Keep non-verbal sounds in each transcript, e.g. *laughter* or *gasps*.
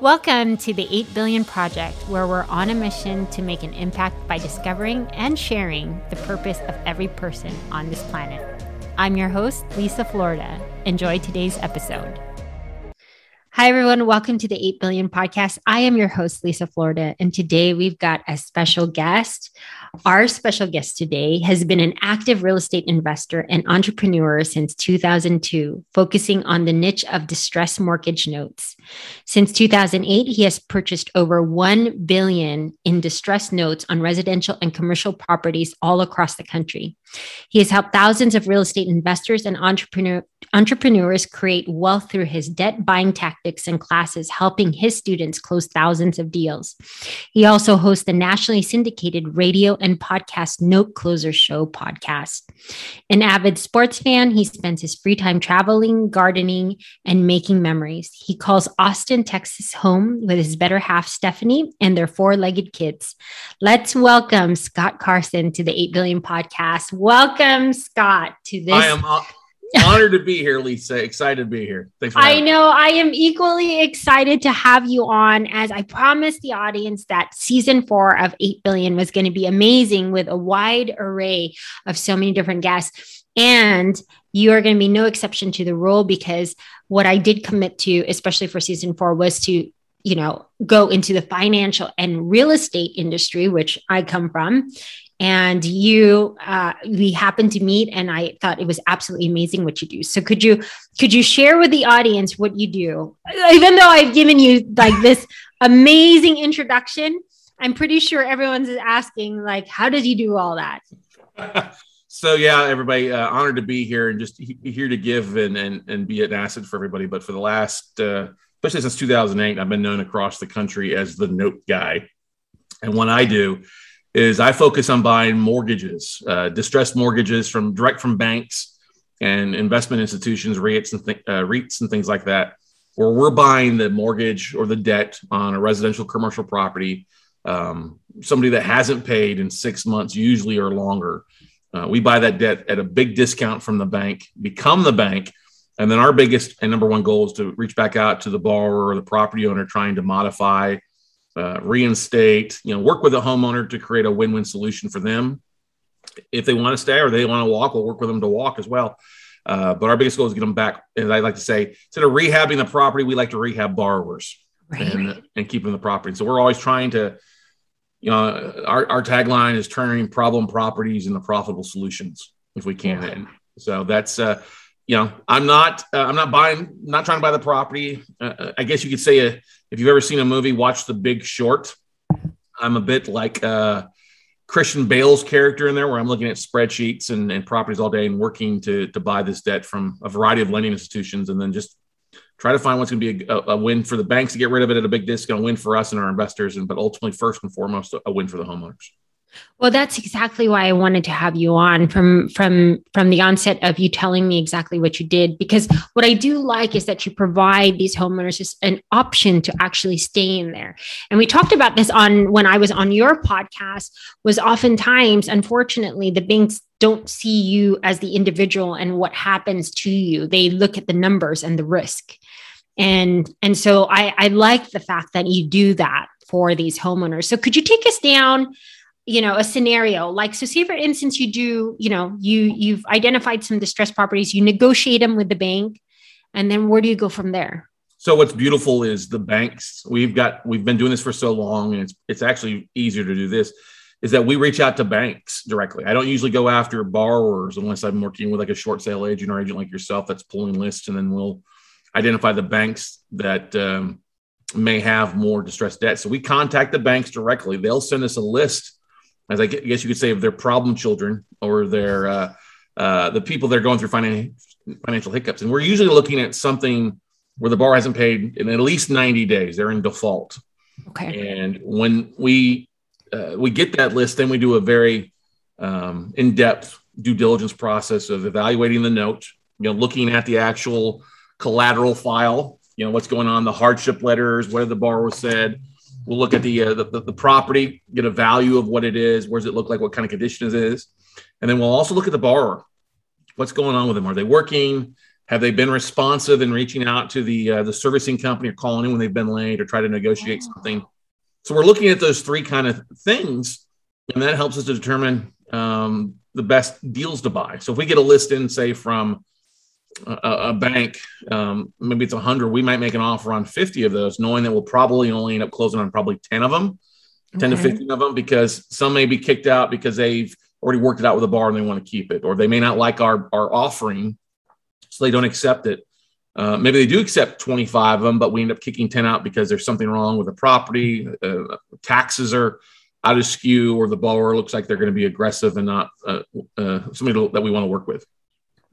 Welcome to the 8 Billion Project, where we're on a mission to make an impact by discovering and sharing the purpose of every person on this planet. I'm your host, Lisa Florida. Enjoy today's episode. Hi, everyone. Welcome to the 8 Billion Podcast. I am your host, Lisa Florida, and today we've got a special guest. Our special guest today has been an active real estate investor and entrepreneur since 2002, focusing on the niche of distressed mortgage notes. Since 2008, he has purchased over 1 billion in distressed notes on residential and commercial properties all across the country. He has helped thousands of real estate investors and entrepreneur, entrepreneurs create wealth through his debt buying tactics and classes, helping his students close thousands of deals. He also hosts the nationally syndicated radio and podcast Note Closer Show podcast. An avid sports fan, he spends his free time traveling, gardening, and making memories. He calls Austin, Texas home with his better half, Stephanie, and their four legged kids. Let's welcome Scott Carson to the 8 Billion podcast. Welcome, Scott, to this. I am uh, honored to be here, Lisa. Excited to be here. Thanks. I know. I am equally excited to have you on, as I promised the audience that season four of 8 Billion was going to be amazing with a wide array of so many different guests. And you are going to be no exception to the rule because what I did commit to, especially for season four, was to you know go into the financial and real estate industry which i come from. And you uh, we happened to meet and i thought it was absolutely amazing what you do. So could you could you share with the audience what you do? Even though i've given you like this amazing introduction i'm pretty sure everyone's asking like how did you do all that? *laughs* So yeah everybody uh, honored to be here and just he- here to give and, and and be an asset for everybody. But for the last uh, especially since 2008 i've been known across the country as the note guy and what i do is I focus on buying mortgages, uh, distressed mortgages from direct from banks and investment institutions, REITs and, th- uh, REITs and things like that, where we're buying the mortgage or the debt on a residential commercial property. Um, somebody that hasn't paid in six months, usually or longer. Uh, we buy that debt at a big discount from the bank, become the bank. And then our biggest and number one goal is to reach back out to the borrower or the property owner trying to modify uh, reinstate, you know, work with a homeowner to create a win-win solution for them. If they want to stay or they want to walk, we'll work with them to walk as well. Uh, but our biggest goal is get them back. And I like to say, instead of rehabbing the property, we like to rehab borrowers right. and, and keep them the property. So we're always trying to, you know, our, our tagline is turning problem properties into profitable solutions if we can. And so that's, uh, you know, I'm not, uh, I'm not buying, not trying to buy the property. Uh, uh I guess you could say, a, uh, if you've ever seen a movie, watch The Big Short. I'm a bit like uh, Christian Bale's character in there, where I'm looking at spreadsheets and, and properties all day and working to to buy this debt from a variety of lending institutions, and then just try to find what's going to be a, a, win for the banks to get rid of it at a big discount, a win for us and our investors, and but ultimately, first and foremost, a win for the homeowners. Well, that's exactly why I wanted to have you on from from from the onset of you telling me exactly what you did because what I do like is that you provide these homeowners just an option to actually stay in there. And we talked about this on when I was on your podcast was oftentimes unfortunately the banks don't see you as the individual and what happens to you. They look at the numbers and the risk. And and so I I like the fact that you do that for these homeowners. So could you take us down you know a scenario. Like so say for instance you do you know you you've identified some distressed properties you negotiate them with the bank and then where do you go from there? So what's beautiful is the banks we've got we've been doing this for so long and it's it's actually easier to do this is that we reach out to banks directly. I don't usually go after borrowers unless i'm working with like a short sale agent or agent like yourself that's pulling lists and then we'll identify the banks that um, may have more distressed debt. So we contact the banks directly. They'll send us a list as I guess you could say, of their problem children or their uh, uh, the people that are going through financial financial hiccups. And we're usually looking at something where the borrower hasn't paid in at least 90 days. They're in default. Okay. And when we uh, we get that list, then we do a very um, in-depth due diligence process of evaluating the note, you know, looking at the actual collateral file, you know, what's going on, the hardship letters, what the borrower said, We'll look at the, uh, the, the property, get a value of what it is. Where does it look like? What kind of condition it is? And then we'll also look at the borrower. What's going on with them? Are they working? Have they been responsive in reaching out to the uh, the servicing company or calling in when they've been late or try to negotiate something? So we're looking at those three kind of things, and that helps us to determine um, the best deals to buy. So if we get a list in, say from a, a bank, um, maybe it's 100, we might make an offer on 50 of those, knowing that we'll probably only end up closing on probably 10 of them, 10 okay. to 15 of them, because some may be kicked out because they've already worked it out with a bar and they want to keep it, or they may not like our, our offering, so they don't accept it. Uh, maybe they do accept 25 of them, but we end up kicking 10 out because there's something wrong with the property, uh, taxes are out of skew, or the borrower looks like they're going to be aggressive and not uh, uh somebody that we want to work with.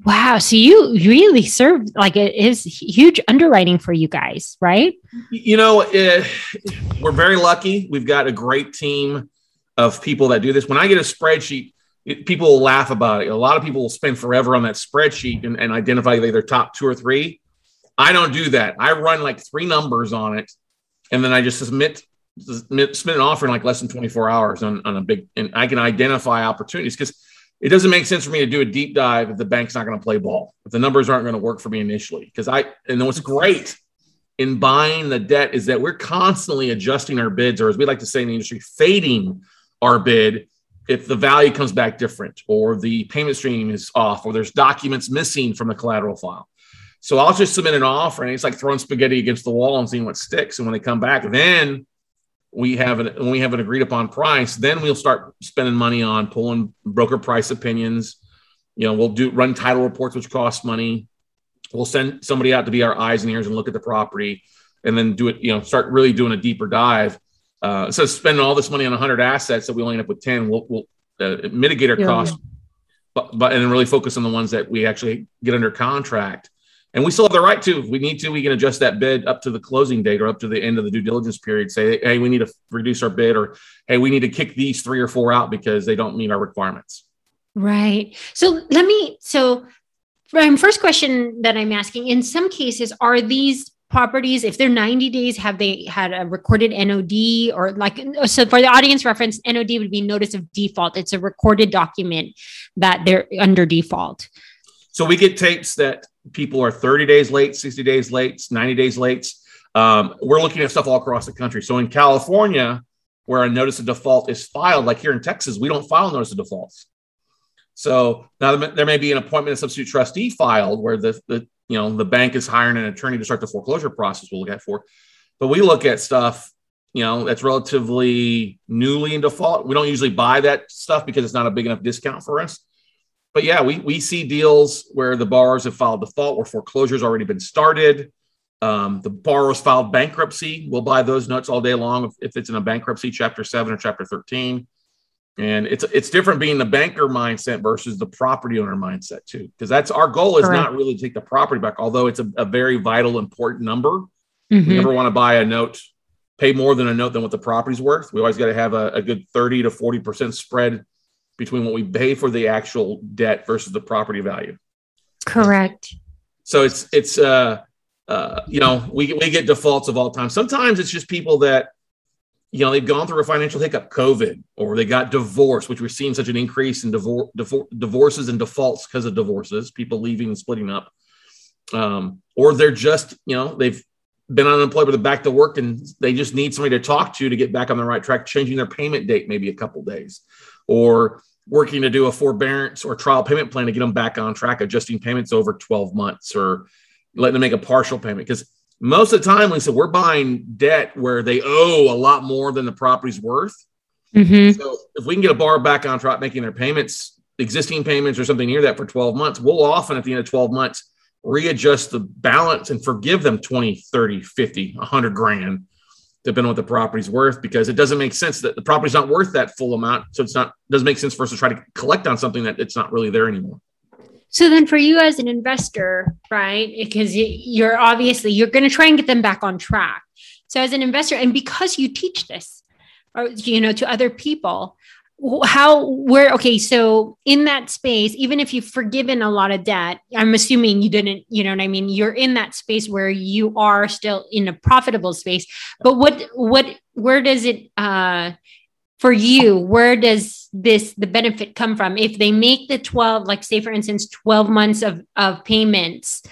Wow. So you really serve like it is huge underwriting for you guys, right? You know, it, we're very lucky. We've got a great team of people that do this. When I get a spreadsheet, it, people will laugh about it. A lot of people will spend forever on that spreadsheet and, and identify their top two or three. I don't do that. I run like three numbers on it, and then I just submit submit, submit an offer in like less than 24 hours on, on a big, and I can identify opportunities because it doesn't make sense for me to do a deep dive if the bank's not going to play ball, if the numbers aren't going to work for me initially. Because I, and what's great in buying the debt is that we're constantly adjusting our bids, or as we like to say in the industry, fading our bid if the value comes back different, or the payment stream is off, or there's documents missing from the collateral file. So I'll just submit an offer, and it's like throwing spaghetti against the wall and seeing what sticks. And when they come back, then we have an when we have an agreed upon price, then we'll start spending money on pulling broker price opinions. You know, we'll do run title reports, which cost money. We'll send somebody out to be our eyes and ears and look at the property, and then do it. You know, start really doing a deeper dive. Uh, so spending all this money on 100 assets that we only end up with 10, we'll, we'll uh, mitigate our yeah, costs, yeah. but but and then really focus on the ones that we actually get under contract and we still have the right to, if we need to, we can adjust that bid up to the closing date or up to the end of the due diligence period. Say, hey, we need to reduce our bid, or hey, we need to kick these three or four out because they don't meet our requirements. Right. So let me, so um, first question that I'm asking in some cases, are these properties if they're 90 days have they had a recorded nod or like so for the audience reference nod would be notice of default it's a recorded document that they're under default so we get tapes that people are 30 days late, 60 days late, 90 days late. Um, we're looking at stuff all across the country. So in California, where a notice of default is filed, like here in Texas, we don't file notice of defaults. So now there may be an appointment of substitute trustee filed where the, the you know the bank is hiring an attorney to start the foreclosure process. We'll look at for, but we look at stuff you know that's relatively newly in default. We don't usually buy that stuff because it's not a big enough discount for us but yeah, we, we see deals where the borrowers have filed default, where foreclosure's already been started. Um, the borrowers filed bankruptcy. We'll buy those notes all day long if, if, it's in a bankruptcy, chapter seven or chapter 13. And it's it's different being the banker mindset versus the property owner mindset too, because that's our goal is Correct. not really to take the property back, although it's a, a very vital, important number. Mm-hmm. We never want to buy a note, pay more than a note than what the property's worth. We always got to have a, a good 30 to 40% spread between what we pay for the actual debt versus the property value. Correct. So it's it's uh uh you know we we get defaults of all time. Sometimes it's just people that you know they've gone through a financial hiccup, COVID, or they got divorced, which we're seeing such an increase in divor- divor- divorces and defaults because of divorces, people leaving and splitting up. Um, or they're just you know they've been unemployed but they're back to work and they just need somebody to talk to to get back on the right track, changing their payment date maybe a couple days or working to do a forbearance or trial payment plan to get them back on track, adjusting payments over 12 months or letting them make a partial payment. Because most of the time, Lisa, we're buying debt where they owe a lot more than the property's worth. Mm-hmm. So if we can get a borrower back on track making their payments, existing payments or something near that for 12 months, we'll often at the end of 12 months readjust the balance and forgive them 20, 30, 50, 100 grand depending on what the property's worth, because it doesn't make sense that the property's not worth that full amount. So it's not doesn't make sense for us to try to collect on something that it's not really there anymore. So then for you as an investor, right? Because you're obviously you're going to try and get them back on track. So as an investor, and because you teach this, or you know, to other people, how where okay so in that space even if you've forgiven a lot of debt i'm assuming you didn't you know what i mean you're in that space where you are still in a profitable space but what what where does it uh for you, where does this the benefit come from? If they make the 12, like say for instance, 12 months of, of payments,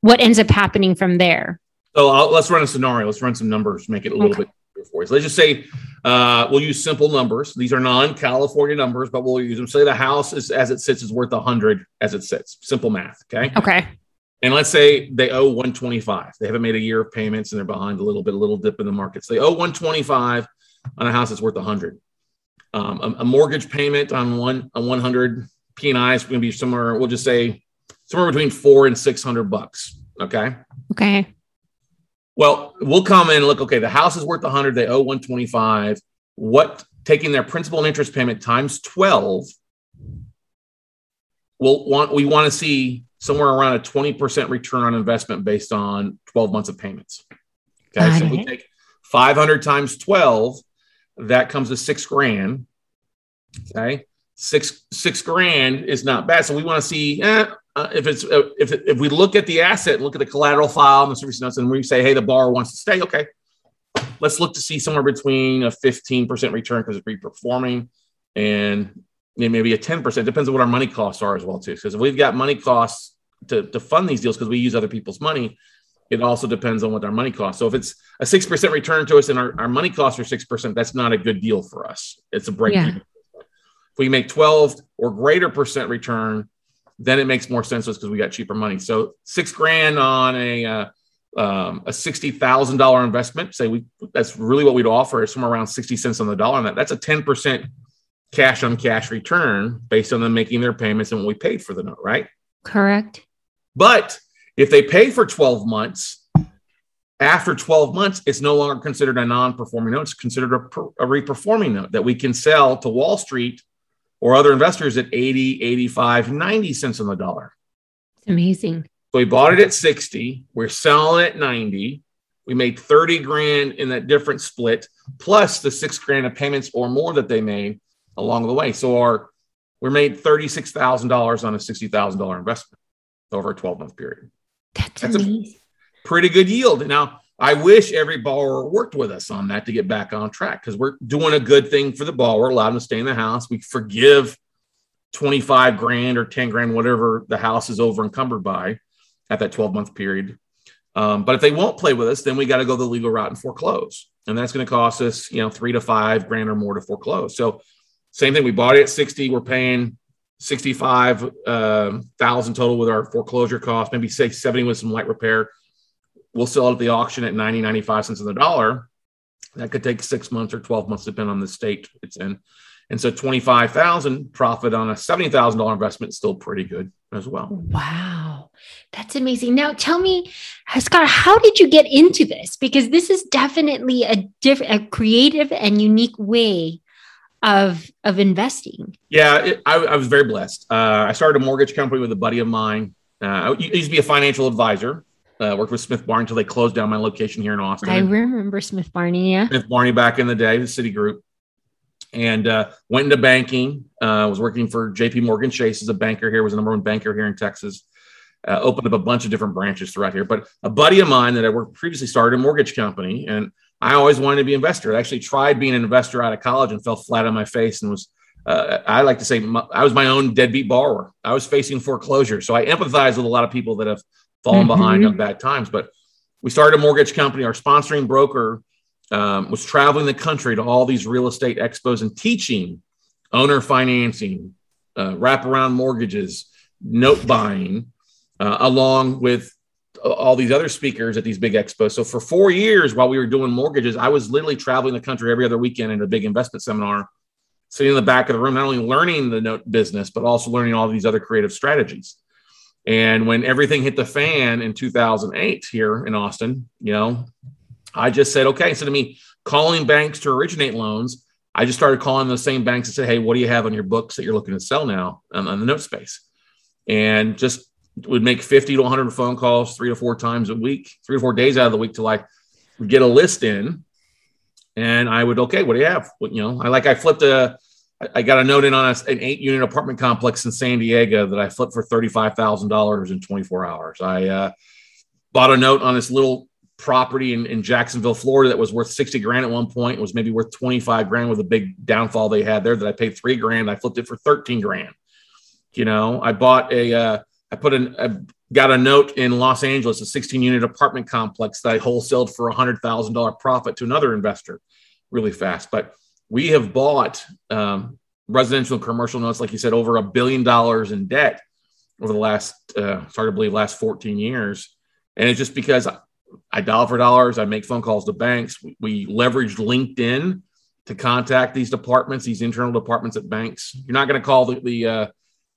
what ends up happening from there? So I'll, let's run a scenario. Let's run some numbers, make it a little okay. bit for you. So let's just say uh, we'll use simple numbers. These are non-California numbers, but we'll use them. Say the house is as it sits is worth 100 as it sits. Simple math. Okay. Okay. And let's say they owe 125. They haven't made a year of payments and they're behind a little bit, a little dip in the markets. They owe 125 on a house that's worth 100. Um, a, a, mortgage payment on one on 100 P&I is going to be somewhere. We'll just say somewhere between four and 600 bucks. Okay. Okay. Well, we'll come in and look. Okay, the house is worth 100. They owe 125. What taking their principal and interest payment times 12? We'll want we want to see somewhere around a 20% return on investment based on 12 months of payments. Okay, Got so it. we take 500 times 12, that comes to six grand. Okay, six six grand is not bad. So we want to see eh, uh, if it's uh, if if we look at the asset and look at the collateral file and the service notes, and we say, hey, the borrower wants to stay. Okay, let's look to see somewhere between a 15% return because it's reperforming and maybe a 10%. Depends on what our money costs are as well too. Because if we've got money costs to, to fund these deals because we use other people's money. It also depends on what our money costs. So if it's a 6% return to us and our, our money costs are 6%, that's not a good deal for us. It's a break. Yeah. If we make 12 or greater percent return, then it makes more sense because we got cheaper money. So six grand on a, uh, um, a sixty thousand dollar investment. Say we that's really what we'd offer is somewhere around sixty cents on the dollar on that. That's a ten percent cash on cash return based on them making their payments and what we paid for the note, right? Correct. But if they pay for 12 months, after 12 months, it's no longer considered a non performing note. It's considered a, a reperforming note that we can sell to Wall Street or other investors at 80, 85, 90 cents on the dollar. It's amazing. So we bought it at 60. We're selling at 90. We made 30 grand in that different split, plus the six grand of payments or more that they made along the way. So our we made $36,000 on a $60,000 investment over a 12 month period. That's, That's amazing. a pretty good yield. Now, I wish every borrower worked with us on that to get back on track because we're doing a good thing for the borrower, allowing them to stay in the house. We forgive 25 grand or 10 grand, whatever the house is over encumbered by at that 12 month period. Um, but if they won't play with us, then we got to go the legal route and foreclose. And that's going to cost us, you know, three to five grand or more to foreclose. So, same thing. We bought it at 60. We're paying 65 uh, total with our foreclosure cost, maybe say 70 with some light repair. We'll sell it at the auction at 90, 95 cents on the dollar. That could take six months or 12 months, depending on the state it's in. And so 25,000 profit on a $70,000 investment is still pretty good as well. Wow. That's amazing. Now tell me, Scott, how did you get into this? Because this is definitely a different, a creative and unique way of of investing? Yeah, it, I, I, was very blessed. Uh, I started a mortgage company with a buddy of mine. Uh, I used to be a financial advisor. Uh, worked with Smith Barney until they closed down my location here in Austin. I remember Smith Barney. Yeah, Smith Barney back in the day, the Citigroup, and uh, went into banking. Uh, was working for J.P. Morgan Chase as a banker here. Was a number one banker here in Texas. Uh, opened up a bunch of different branches throughout here. But a buddy of mine that I worked previously started a mortgage company, and I always wanted to be an investor. I actually tried being an investor out of college and fell flat on my face and was, uh, I like to say, my, I was my own deadbeat borrower. I was facing foreclosure. So I empathize with a lot of people that have fallen mm-hmm. behind on bad times. But we started a mortgage company. Our sponsoring broker um, was traveling the country to all these real estate expos and teaching owner financing, uh, wraparound mortgages, note buying, uh, along with all these other speakers at these big expos. So for four years, while we were doing mortgages, I was literally traveling the country every other weekend in a big investment seminar, sitting in the back of the room, not only learning the note business, but also learning all these other creative strategies. And when everything hit the fan in 2008 here in Austin, you know, I just said, okay, instead of me calling banks to originate loans, I just started calling those same banks and said, hey, what do you have on your books that you're looking to sell now on, on the note space? And just would make 50 to 100 phone calls three to four times a week, three or four days out of the week till I get a list in. And I would, okay, what do you have? What, you know, I like, I flipped a, I got a note in on a, an eight unit apartment complex in San Diego that I flipped for $35,000 in 24 hours. I uh, bought a note on this little property in, in Jacksonville, Florida that was worth 60 grand at one point. Was maybe worth 25 grand with a big downfall they had there that I paid three grand. I flipped it for 13 grand. You know, I bought a, uh, I put an, I got a note in Los Angeles, a 16 unit apartment complex that I wholesaled for a hundred thousand dollar profit to another investor really fast. But we have bought um, residential and commercial notes, like you said, over a billion dollars in debt over the last, uh, hard to believe, last 14 years. And it's just because I dollar for dollars, I make phone calls to banks. We, we leveraged LinkedIn to contact these departments, these internal departments at banks. You're not going to call the, the, uh,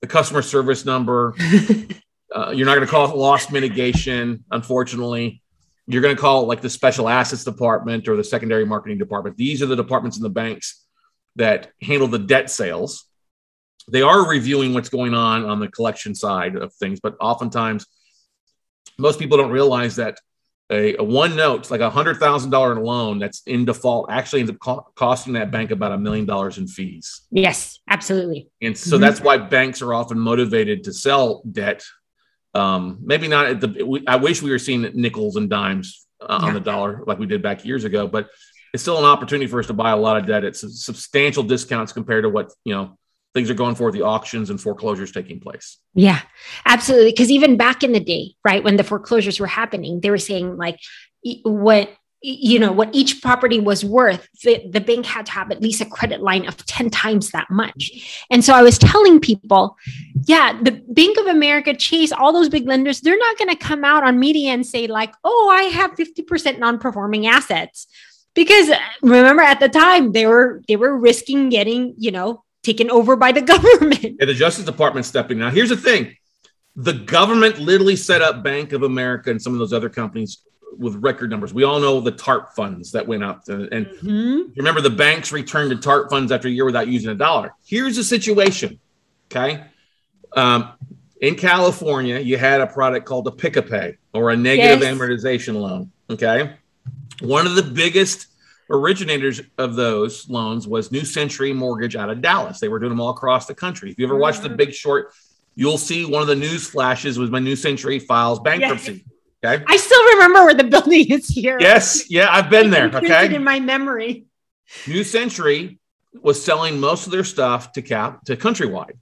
the customer service number. *laughs* uh, you're not going to call it loss mitigation, unfortunately. You're going to call it like the special assets department or the secondary marketing department. These are the departments in the banks that handle the debt sales. They are reviewing what's going on on the collection side of things, but oftentimes most people don't realize that a, a one note, like a hundred thousand dollar loan that's in default, actually ends up co- costing that bank about a million dollars in fees. Yes, absolutely. And so mm-hmm. that's why banks are often motivated to sell debt. Um, maybe not at the. We, I wish we were seeing nickels and dimes uh, yeah. on the dollar like we did back years ago, but it's still an opportunity for us to buy a lot of debt at substantial discounts compared to what you know things are going for the auctions and foreclosures taking place. Yeah, absolutely. Because even back in the day, right, when the foreclosures were happening, they were saying like what you know what each property was worth the, the bank had to have at least a credit line of 10 times that much and so i was telling people yeah the bank of america chase all those big lenders they're not going to come out on media and say like oh i have 50% non-performing assets because uh, remember at the time they were they were risking getting you know taken over by the *laughs* government. Yeah, the Justice Department stepping now. Here's the thing: the government literally set up Bank of America and some of those other companies with record numbers. We all know the TARP funds that went up, and, and mm-hmm. remember the banks returned to TARP funds after a year without using a dollar. Here's the situation. Okay. Um, in California, you had a product called a pick a pay or a negative yes. amortization loan. Okay. One of the biggest originators of those loans was New Century Mortgage out of Dallas. They were doing them all across the country. If you ever watched The Big Short, you'll see one of the news flashes was my New Century files bankruptcy. Yes. Okay. I still remember where the building is here. Yes. Yeah, I've been there. Okay. In my memory. New Century was selling most of their stuff to Cap to Countrywide.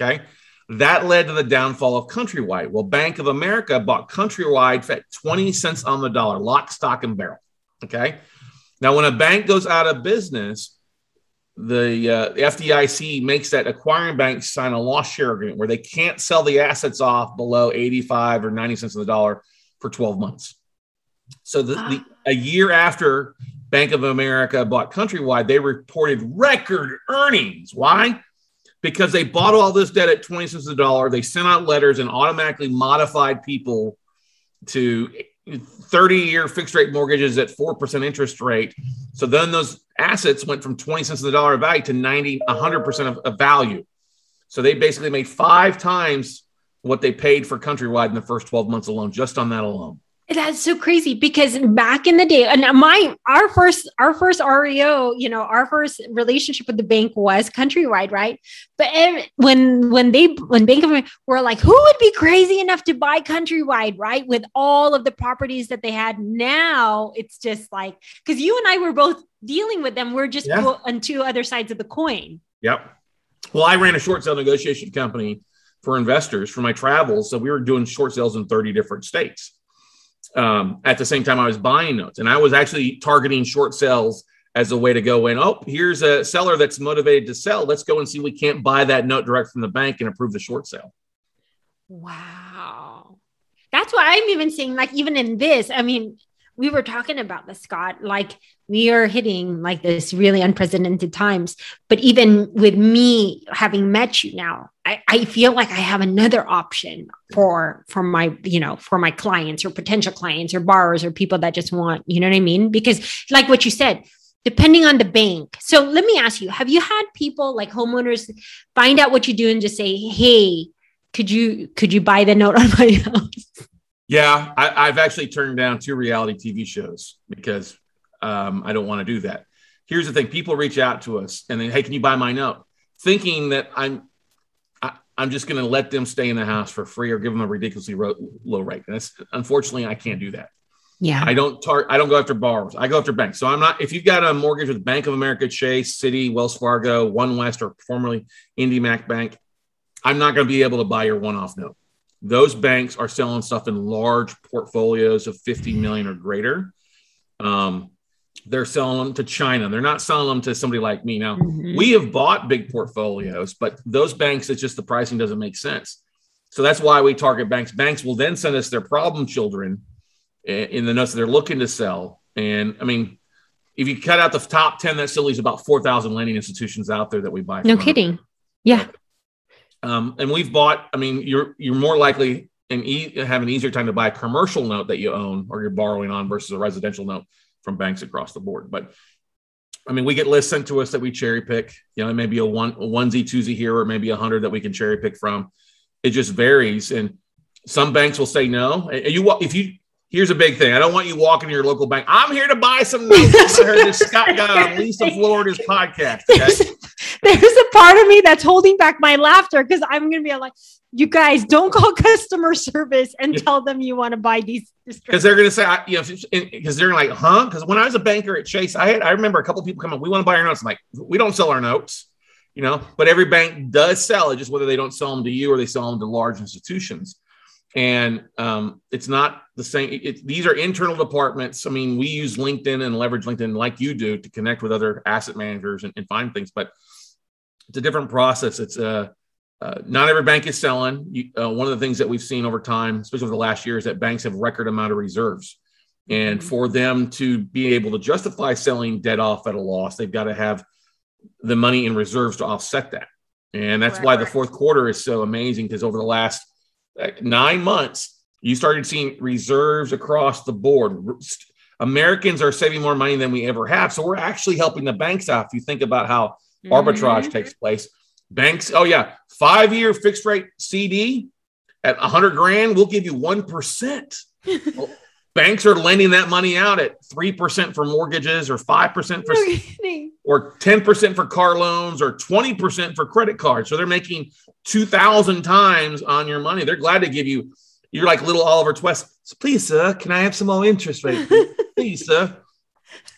Okay. That led to the downfall of Countrywide. Well, Bank of America bought Countrywide at 20 cents on the dollar, lock, stock, and barrel. Okay. Now, when a bank goes out of business, the, uh, the FDIC makes that acquiring bank sign a loss share agreement where they can't sell the assets off below 85 or 90 cents on the dollar for 12 months. So the, the, ah. a year after Bank of America bought Countrywide, they reported record earnings. Why? Because they bought all this debt at 20 cents a dollar. They sent out letters and automatically modified people to 30 year fixed rate mortgages at 4% interest rate. So then those assets went from 20 cents of the dollar of value to 90, 100% of, of value. So they basically made five times what they paid for Countrywide in the first 12 months alone, just on that alone. That's so crazy because back in the day, and my our first our first REO, you know, our first relationship with the bank was countrywide, right? But when when they when Bank of America were like, who would be crazy enough to buy countrywide, right? With all of the properties that they had now, it's just like because you and I were both dealing with them. We're just yeah. on two other sides of the coin. Yep. Well, I ran a short sale negotiation company for investors for my travels, so we were doing short sales in 30 different states um, at the same time I was buying notes. And I was actually targeting short sales as a way to go in. Oh, here's a seller that's motivated to sell. Let's go and see we can't buy that note direct from the bank and approve the short sale. Wow. That's why I'm even saying, like, even in this, I mean, we were talking about the Scott, like we are hitting like this really unprecedented times. But even with me having met you now, I, I feel like I have another option for for my, you know, for my clients or potential clients or borrowers or people that just want, you know what I mean? Because like what you said, depending on the bank. So let me ask you, have you had people like homeowners find out what you do and just say, hey, could you could you buy the note on my *laughs* house? Yeah, I, have actually turned down two reality TV shows because um, I don't want to do that. Here's the thing: people reach out to us and then, hey, can you buy my note? Thinking that I'm, I, am i am just going to let them stay in the house for free or give them a ridiculously ro- low rate. And that's unfortunately I can't do that. Yeah. I don't tar- I don't go after borrowers. I go after banks. So I'm not if you've got a mortgage with Bank of America, Chase, Citi, Wells Fargo, One West, or formerly IndyMac Bank, I'm not going to be able to buy your one-off note. Those banks are selling stuff in large portfolios of 50 million or greater. Um, they're selling them to China. They're not selling them to somebody like me. Now, mm-hmm. we have bought big portfolios, but those banks, it's just the pricing doesn't make sense. So that's why we target banks. Banks will then send us their problem children in the notes that they're looking to sell. And I mean, if you cut out the top 10, that still leaves about 4,000 lending institutions out there that we buy. No kidding. Yeah. Um, and we've bought, I mean, you're, you're more likely and e- have an easier time to buy a commercial note that you own or you're borrowing on versus a residential note from banks across the board. But I mean, we get lists sent to us that we cherry pick. You know, it may be a one a onesie twosie here, or maybe a hundred that we can cherry pick from. It just varies, and some banks will say no. And You if you here's a big thing. I don't want you walking to your local bank. I'm here to buy some *laughs* notes. I heard this Scott guy on Lisa Florida's podcast. Okay? There's, a part of me that's holding back my laughter because I'm going to be like, you guys don't call *laughs* customer service and tell them you want to buy these because they're going to say, you know, because they're like, huh? Because when I was a banker at Chase, I had I remember a couple people come up, we want to buy our notes. I'm like, we don't sell our notes, you know, but every bank does sell it, just whether they don't sell them to you or they sell them to large institutions and um, it's not the same. It, these are internal departments. I mean, we use LinkedIn and leverage LinkedIn like you do to connect with other asset managers and, and find things, but it's a different process. It's uh, uh, not every bank is selling. You, uh, one of the things that we've seen over time, especially over the last year, is that banks have record amount of reserves, and mm-hmm. for them to be able to justify selling debt off at a loss, they've got to have the money in reserves to offset that. And that's right, why the fourth quarter is so amazing because over the last nine months, you started seeing reserves across the board. Americans are saving more money than we ever have. So we're actually helping the banks out. If you think about how mm-hmm. arbitrage takes place, banks, oh, yeah, five year fixed rate CD at a 100 grand, we'll give you 1%. well, *laughs* banks are lending that money out at 3% for mortgages or 5% for or 10% for car loans or 20% for credit cards. So they're making 2000 times on your money. They're glad to give you you're like little oliver twist. So please sir can i have some more interest rate please *laughs* sir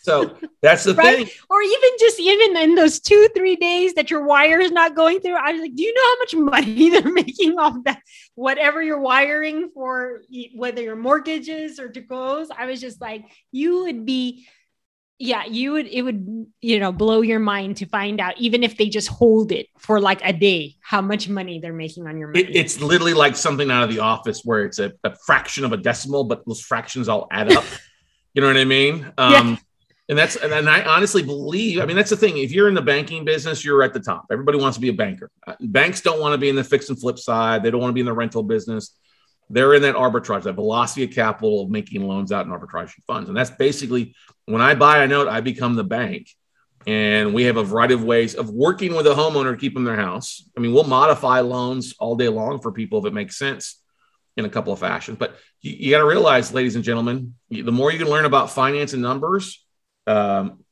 so that's the right? thing. Or even just even in those two, three days that your wire is not going through. I was like, do you know how much money *laughs* they're making off that? Whatever you're wiring for, whether your mortgages or to goes. I was just like, you would be, yeah, you would, it would, you know, blow your mind to find out, even if they just hold it for like a day, how much money they're making on your money. It, it's literally like something out of the office where it's a, a fraction of a decimal, but those fractions all add up. *laughs* you know what I mean? Um, yeah and that's and I honestly believe. I mean, that's the thing. If you're in the banking business, you're at the top. Everybody wants to be a banker. Uh, banks don't want to be in the fix and flip side. They don't want to be in the rental business. They're in that arbitrage, that velocity of capital of making loans out in arbitrage funds. And that's basically when I buy a note, I become the bank. And we have a variety of ways of working with a homeowner to keep them their house. I mean, we'll modify loans all day long for people if it makes sense in a couple of fashions. But you, you got to realize, ladies and gentlemen, the more you can learn about finance and numbers, um,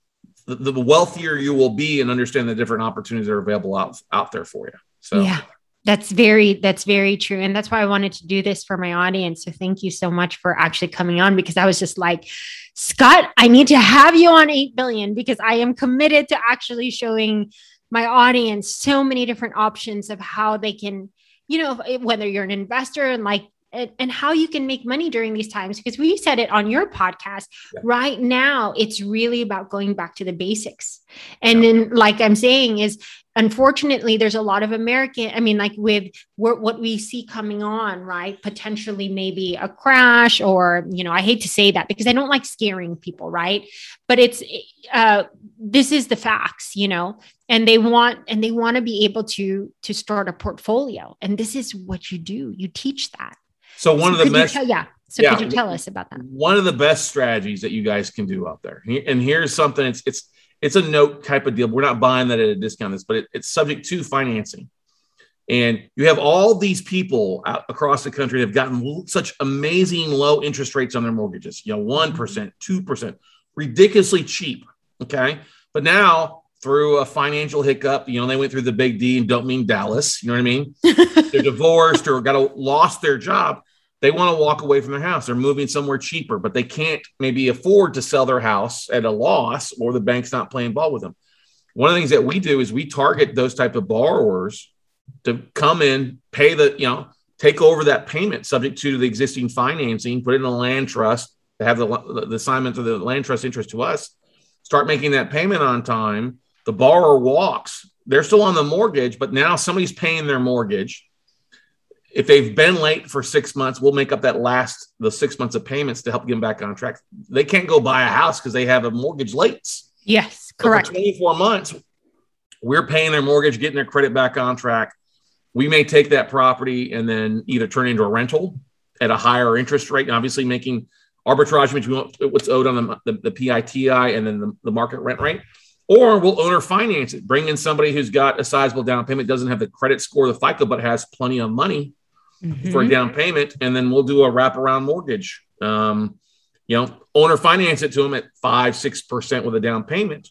the, the, wealthier you will be and understand the different opportunities that are available out, out there for you. So yeah, that's very, that's very true. And that's why I wanted to do this for my audience. So thank you so much for actually coming on because I was just like, Scott, I need to have you on 8 billion because I am committed to actually showing my audience so many different options of how they can, you know, whether you're an investor and like and, and how you can make money during these times because we said it on your podcast yeah. right now it's really about going back to the basics. And yeah. then like i'm saying is unfortunately there's a lot of american i mean like with what we see coming on right? Potentially maybe a crash or you know i hate to say that because i don't like scaring people right? But it's uh this is the facts you know? And they want and they want to be able to to start a portfolio. And this is what you do. You teach that so one so of the best, tell, yeah. So yeah, could you tell us about that? One of the best strategies that you guys can do out there, and here's something. It's it's it's a note type of deal. We're not buying that at a discount, this, but it, it's subject to financing. And you have all these people out across the country that have gotten such amazing low interest rates on their mortgages. You know, one percent, two percent, ridiculously cheap. Okay, but now through a financial hiccup. You know, they went through the big D and don't mean Dallas. You know what I mean? *laughs* They're divorced or got a, lost their job they want to walk away from their house. They're moving somewhere cheaper, but they can't maybe afford to sell their house at a loss or the bank's not playing ball with them. One of the things that we do is we target those type of borrowers to come in, pay the, you know, take over that payment subject to the existing financing, put it in a land trust to have the, the assignment of the land trust interest to us, start making that payment on time. The borrower walks. They're still on the mortgage, but now somebody's paying their mortgage if they've been late for six months, we'll make up that last the six months of payments to help get them back on track. They can't go buy a house because they have a mortgage late. Yes, correct. So 24 months, we're paying their mortgage, getting their credit back on track. We may take that property and then either turn it into a rental at a higher interest rate, and obviously making arbitrage between what's owed on the, the, the PITI and then the, the market rent rate. Or we'll owner finance it, bring in somebody who's got a sizable down payment, doesn't have the credit score, the FICO, but has plenty of money mm-hmm. for a down payment, and then we'll do a wraparound mortgage. Um, you know, owner finance it to them at five, six percent with a down payment,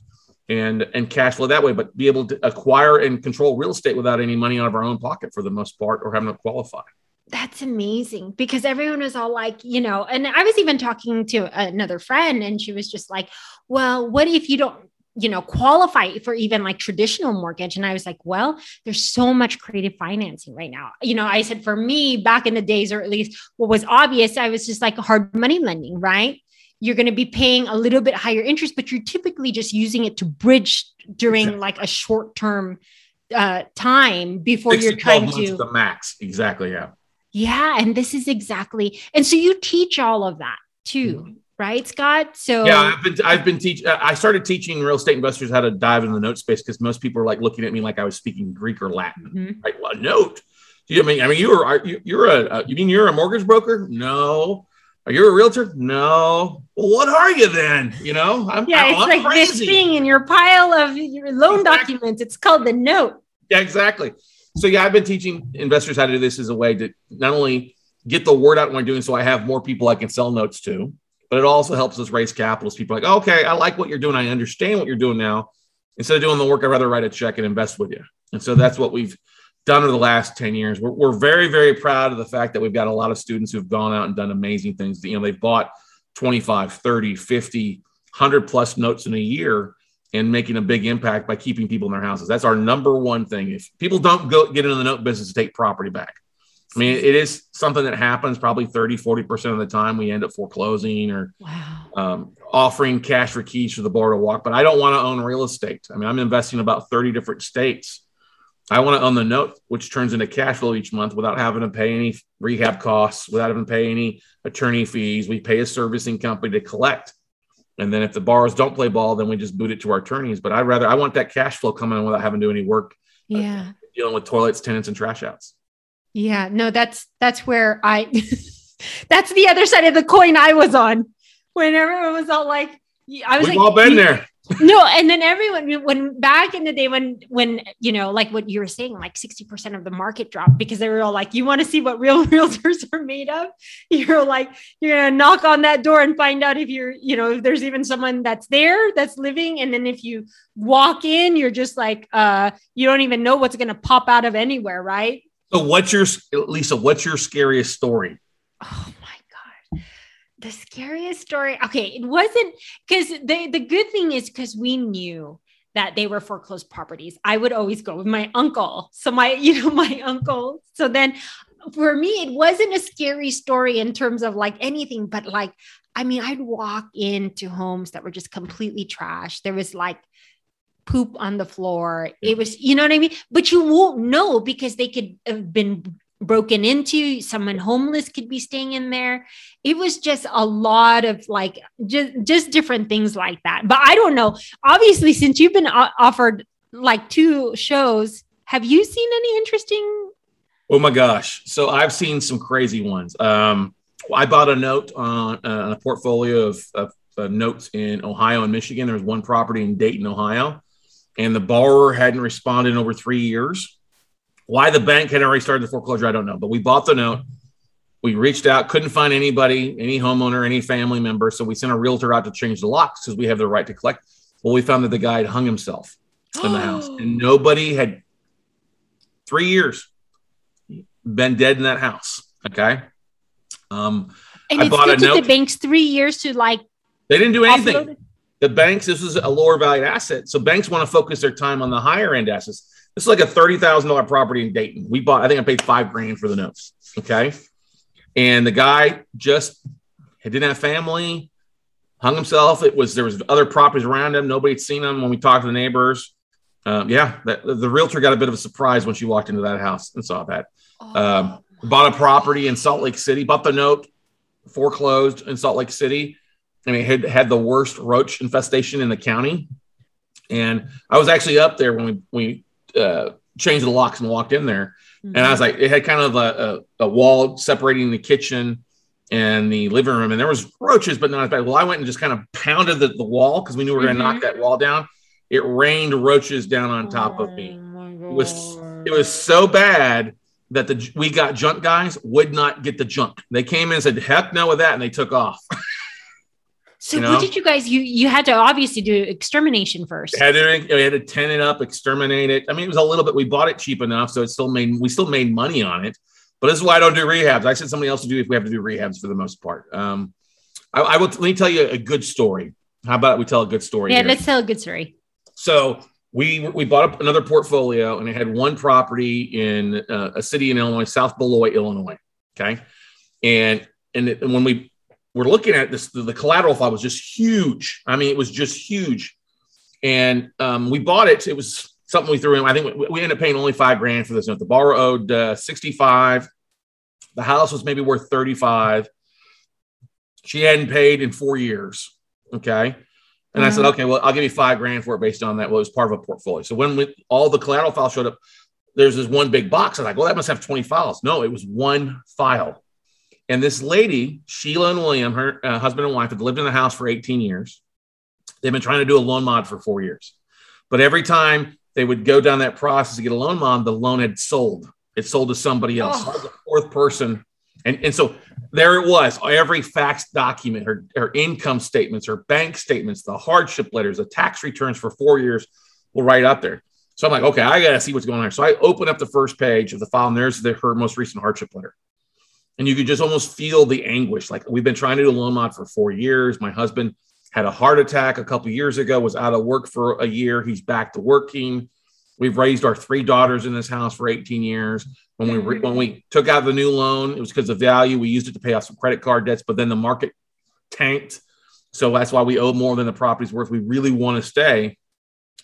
and and cash flow that way. But be able to acquire and control real estate without any money out of our own pocket for the most part, or having to qualify. That's amazing because everyone was all like, you know, and I was even talking to another friend, and she was just like, "Well, what if you don't you know qualify for even like traditional mortgage. And i was like well there's so much creative financing right now. You know i said for me back in the days or at least what was obvious i was just like hard money lending right? You're going to be paying a little bit higher interest but you're typically just using it to bridge during exactly. like a short term uh, time before you're trying to the max. Exactly yeah. Yeah and this is exactly and so you teach all of that too. Mm-hmm right, Scott? So yeah, I've been I've been teaching. Uh, I started teaching real estate investors how to dive in the note space because most people are like looking at me like I was speaking Greek or Latin. Mm-hmm. Right? Well, note. Do you mean? I mean, you are you, you're a uh, you mean you're a mortgage broker? No. Are you a realtor? No. Well, what are you then? You know, I'm, yeah, it's I'm like crazy. this thing in your pile of your loan exactly. documents. It's called the note. Yeah, exactly. So yeah, I've been teaching investors how to do this as a way to not only get the word out when I'm doing so I have more people I can sell notes to, but it also helps us raise capital. So people like, okay, I like what you're doing. I understand what you're doing now. Instead of doing the work, I'd rather write a check and invest with you. And so that's what we've done over the last 10 years. We're, we're very, very proud of the fact that we've got a lot of students who've gone out and done amazing things. You know, they've bought 25, 30, 50, 100 plus notes in a year and making a big impact by keeping people in their houses. That's our number one thing. If people don't go get into the note business to take property back, I mean, it is something that happens probably 30, 40% of the time. We end up foreclosing or wow. um, offering cash for keys for the borrower to walk. But I don't want to own real estate. I mean, I'm investing in about 30 different states. I want to own the note, which turns into cash flow each month without having to pay any rehab costs, without having to pay any attorney fees. We pay a servicing company to collect. And then if the borrowers don't play ball, then we just boot it to our attorneys. But I'd rather, I want that cash flow coming in without having to do any work. Uh, yeah. Uh, dealing with toilets, tenants, and trash outs. Yeah, no, that's that's where I *laughs* that's the other side of the coin I was on. When everyone was all like, I was We've like, all been there. *laughs* no, and then everyone when back in the day when when you know, like what you were saying, like 60% of the market dropped because they were all like, you want to see what real *laughs* realtors are made of? You're like, you're gonna knock on that door and find out if you're, you know, if there's even someone that's there that's living. And then if you walk in, you're just like, uh, you don't even know what's gonna pop out of anywhere, right? So, what's your Lisa? What's your scariest story? Oh my god, the scariest story. Okay, it wasn't because the the good thing is because we knew that they were foreclosed properties. I would always go with my uncle. So my, *laughs* you know, my uncle. So then for me, it wasn't a scary story in terms of like anything, but like, I mean, I'd walk into homes that were just completely trash. There was like poop on the floor. It was, you know what I mean? But you won't know because they could have been broken into someone homeless could be staying in there. It was just a lot of like just just different things like that. But i don't know. Obviously since you've been offered like two shows have you seen any interesting? Oh my gosh. So i've seen some crazy ones. Um i bought a note on, uh, a portfolio of, of uh, notes in ohio and michigan. There was one property in dayton ohio and the borrower hadn't responded in over three years. Why the bank had already started the foreclosure, I don't know. But we bought the note. We reached out, couldn't find anybody, any homeowner, any family member. So we sent a realtor out to change the locks because we have the right to collect. Well, we found that the guy had hung himself in the *gasps* house and nobody had three years been dead in that house. Okay. Um, And I it bought a took note. the banks three years to like They didn't do anything. The banks, this is a lower value asset. So banks want to focus their time on the higher end assets. This is like a thirty thousand dollar property in Dayton. We bought. I think I paid five grand for the notes. Okay, and the guy just didn't have family, hung himself. It was there was other properties around him. Nobody had seen him when we talked to the neighbors. Um, yeah, the, the realtor got a bit of a surprise when she walked into that house and saw that. Um, bought a property in Salt Lake City, bought the note, foreclosed in Salt Lake City. I mean, had had the worst roach infestation in the county. And I was actually up there when we we uh, changed the locks and walked in there, and I was like, it had kind of a, a, a wall separating the kitchen and the living room, and there was roaches, but not as bad. Well, I went and just kind of pounded the, the wall because we knew we were going to knock that wall down. It rained roaches down on top of me. It was- It was so bad that the we got junk guys would not get the junk. They came in and said, "Heck no with that," and they took off. *laughs* So you what did you guys? You you had to obviously do extermination first. had to we had to tin it up, exterminate it. I mean, it was a little bit. We bought it cheap enough, so it still made we still made money on it. But this is why I don't do rehabs. I said somebody else to do if we have to do rehabs for the most part. Um, I, I will let me tell you a good story. How about we tell a good story? Yeah, here? let's tell a good story. So we we bought up another portfolio, and it had one property in uh, a city in Illinois, South Beloit, Illinois. Okay, and, and when we were looking at this, the, the collateral file was just huge. I mean, it was just huge, and um, we bought it. It was something we threw in. I think we, we ended up paying only five grand for this note. The borrower owed uh, sixty five. The house was maybe worth thirty five. She hadn't paid in four years. Okay. And I said, Mhm. okay, well, I'll give you five grand for it based on that. Well, it was part of a portfolio. So when we, all the collateral files showed up, there's this one big box. I was like, well, that must have 20 files. No, it was one file. And this lady, Sheila and William, her uh, husband and wife, had lived in the house for 18 years. They've been trying to do a loan mod for four years. But every time they would go down that process to get a loan mod, the loan had sold. It sold to somebody else, Oh. to fourth person. And, and so there it was. Every fax document, her, her income statements, her bank statements, the hardship letters, the tax returns for four years were right up there. So I'm like, okay, I got to see what's going on. So I open up the first page of the file, and there's the, her most recent hardship letter. And you could just almost feel the anguish. Like we've been trying to do a loan mod for four years. My husband had a heart attack a couple years ago, was out of work for a year. He's back to working. We've raised our three daughters in this house for 18 years. When we re- when we took out the new loan, it was because of value. We used it to pay off some credit card debts, but then the market tanked. So that's why we owe more than the property's worth. We really want to stay.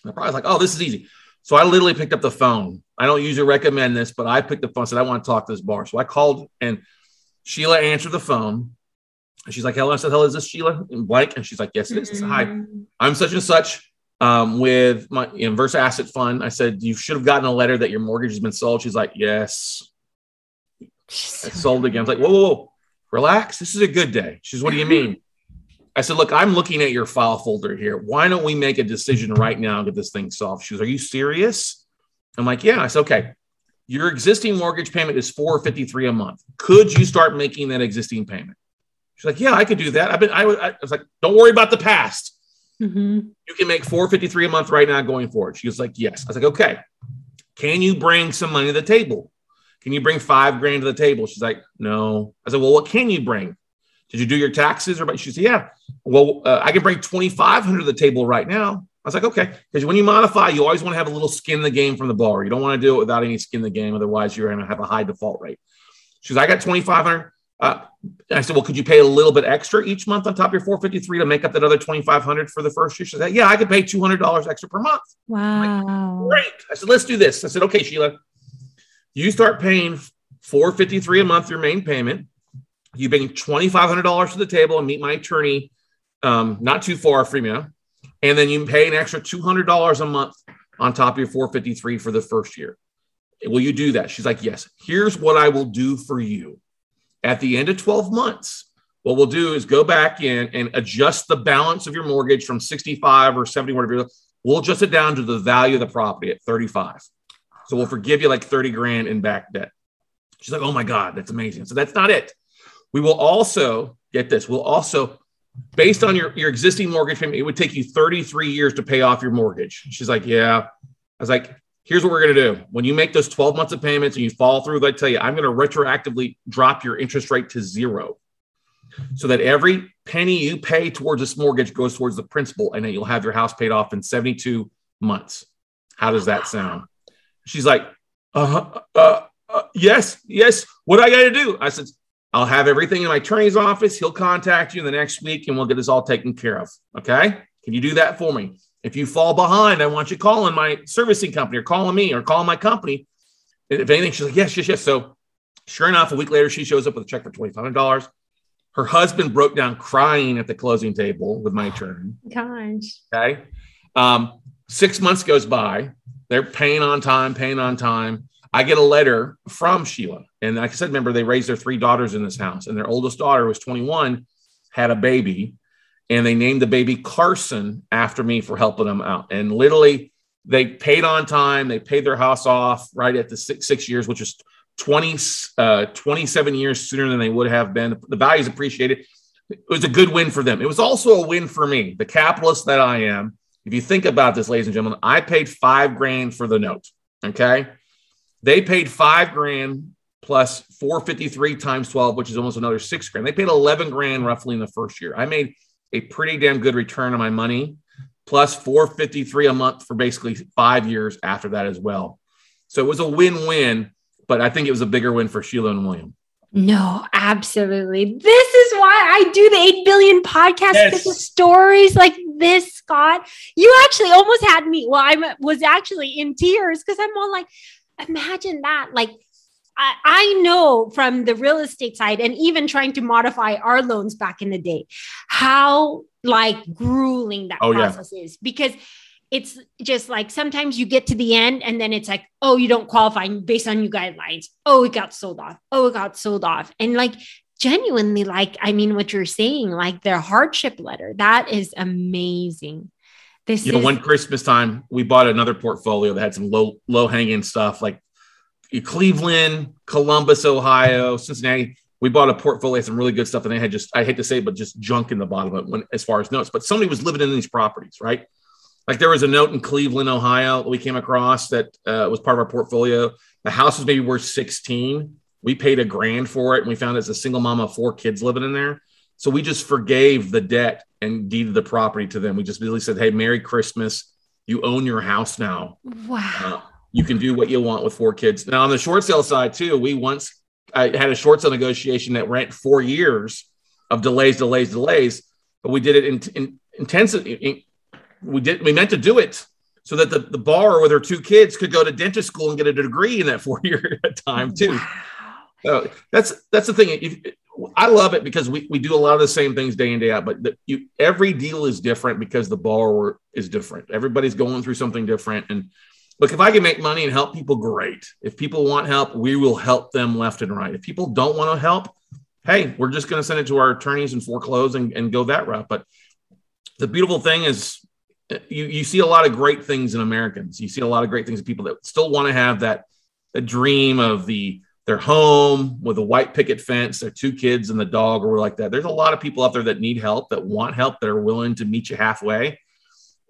The property's like, oh, this is easy. So I literally picked up the phone. I don't usually recommend this, but I picked the phone. Said I want to talk to this bar. So I called, and Sheila answered the phone. And she's like, "Hello." I said, "Hello, is this Sheila?" And blank, and she's like, "Yes, it is." Said, Hi, Mm-hmm. I'm such and such um, with my inverse asset fund. I said, You should have gotten a letter that your mortgage has been sold. She's like, Yes, it's sold again. I was like, Whoa, whoa, whoa, relax. This is a good day. She's, What do you mean? I said, Look, I'm looking at your file folder here. Why don't we make a decision right now and get this thing solved? She goes, Are you serious? I'm like, Yeah. I said, Okay. Your existing mortgage payment is 453 a month. Could you start making that existing payment? She's like, Yeah, I could do that. I've been, I was, I was like, Don't worry about the past Mhm. you can make 453 a month right now going forward. She was like, yes. I was like, okay. Can you bring some money to the table? Can you bring five grand to the table? She's like, no. I said, well, what can you bring? Did you do your taxes? Or she said, yeah. Well, uh, I can bring 2,500 to the table right now. I was like, okay. Because when you modify, you always want to have a little skin in the game from the borrower. You don't want to do it without any skin in the game. Otherwise, you're going to have a high default rate. She goes, I got 2,500. Uh, I said, well, could you pay a little bit extra each month on top of your 453 to make up that other 2,500 for the first year? She said, yeah, I could pay $200 extra per month. Wow. Great. I said, let's do this. I said, okay, Sheila, you start paying 453 a month, your main payment. You bring $2,500 to the table and meet my attorney, um, not too far from you. And then you pay an extra $200 a month on top of your 453 for the first year. Will you do that? She's like, yes. Here's what I will do for you. At the end of 12 months, what we'll do is go back in and adjust the balance of your mortgage from 65 or 70, whatever. We'll adjust it down to the value of the property at 35. So we'll forgive you like 30 grand in back debt. She's like, oh my God, that's amazing. So that's not it. We will also get this. We'll also, based on your, your existing mortgage payment, it would take you 33 years to pay off your mortgage. She's like, yeah. I was like, here's what we're going to do. When you make those 12 months of payments and you fall through, I tell you, I'm going to retroactively drop your interest rate to zero so that every penny you pay towards this mortgage goes towards the principal and then you'll have your house paid off in 72 months. How does that sound? She's like, uh, uh, uh yes, yes. What do I got to do? I said, I'll have everything in my attorney's office. He'll contact you in the next week and we'll get this all taken care of. Okay. Can you do that for me? If you fall behind, I want you calling my servicing company or calling me or calling my company. If anything, she's like, yes, yes, yes. So sure enough, a week later, she shows up with a check for $2,500. Her husband broke down crying at the closing table with my attorney. Gosh. Okay. Um, six months goes by. They're paying on time, paying on time. I get a letter from Sheila. And like I said, remember, they raised their three daughters in this house, and their oldest daughter was 21, had a baby and they named the baby Carson after me for helping them out. And literally, they paid on time. They paid their house off right at the six, six years, which is 20, uh, 27 years sooner than they would have been. The value is appreciated. It was a good win for them. It was also a win for me, the capitalist that I am. If you think about this, ladies and gentlemen, I paid five grand for the note. Okay. They paid five grand plus 453 times 12, which is almost another six grand. They paid 11 grand roughly in the first year. I made a pretty damn good return on my money, plus 453 a month for basically five years after that as well. So it was a win-win, but I think it was a bigger win for Sheila and William. No, absolutely. This is why I do the 8 billion podcast yes. because of stories like this, Scott. You actually almost had me. Well, I was actually in tears because I'm all like, imagine that. Like, I, I know from the real estate side and even trying to modify our loans back in the day, how like grueling that oh, process yeah. is because it's just like sometimes you get to the end and then it's like, oh, you don't qualify based on your guidelines. Oh, it got sold off. Oh, it got sold off. And like genuinely, like, I mean, what you're saying, like their hardship letter, that is amazing. This you is- know, one Christmas time, we bought another portfolio that had some low, low hanging stuff like Cleveland, Columbus, Ohio, Cincinnati. We bought a portfolio, some really good stuff, and they had just, I hate to say it, but just junk in the bottom of it when, as far as notes. But somebody was living in these properties, right? Like there was a note in Cleveland, Ohio that we came across that uh, was part of our portfolio. The house was maybe worth 16. We paid a grand for it, and we found it's a single mom of four kids living in there. So we just forgave the debt and deeded the property to them. We just really said, "Hey, Merry Christmas! You own your house now." Wow. Uh, you can do what you want with four kids. Now on the short sale side too, we once I had a short sale negotiation that went four years of delays, delays, delays, but we did it in, in intensity. We did we meant to do it so that the, the borrower with her two kids could go to dentist school and get a degree in that four year *laughs* time too. Wow. So that's that's the thing. If, I love it because we, we do a lot of the same things day in day out, but the, you, every deal is different because the borrower is different. Everybody's going through something different, and look, if I can make money and help people, great. If people want help, we will help them left and right. If people don't want to help, hey, we're just going to send it to our attorneys and foreclose and, and go that route. But the beautiful thing is, uh, you, you see a lot of great things in Americans. You see a lot of great things in people that still want to have that a dream of the their home with a white picket fence, their two kids and the dog, or like that. There's a lot of people out there that need help, that want help, that are willing to meet you halfway.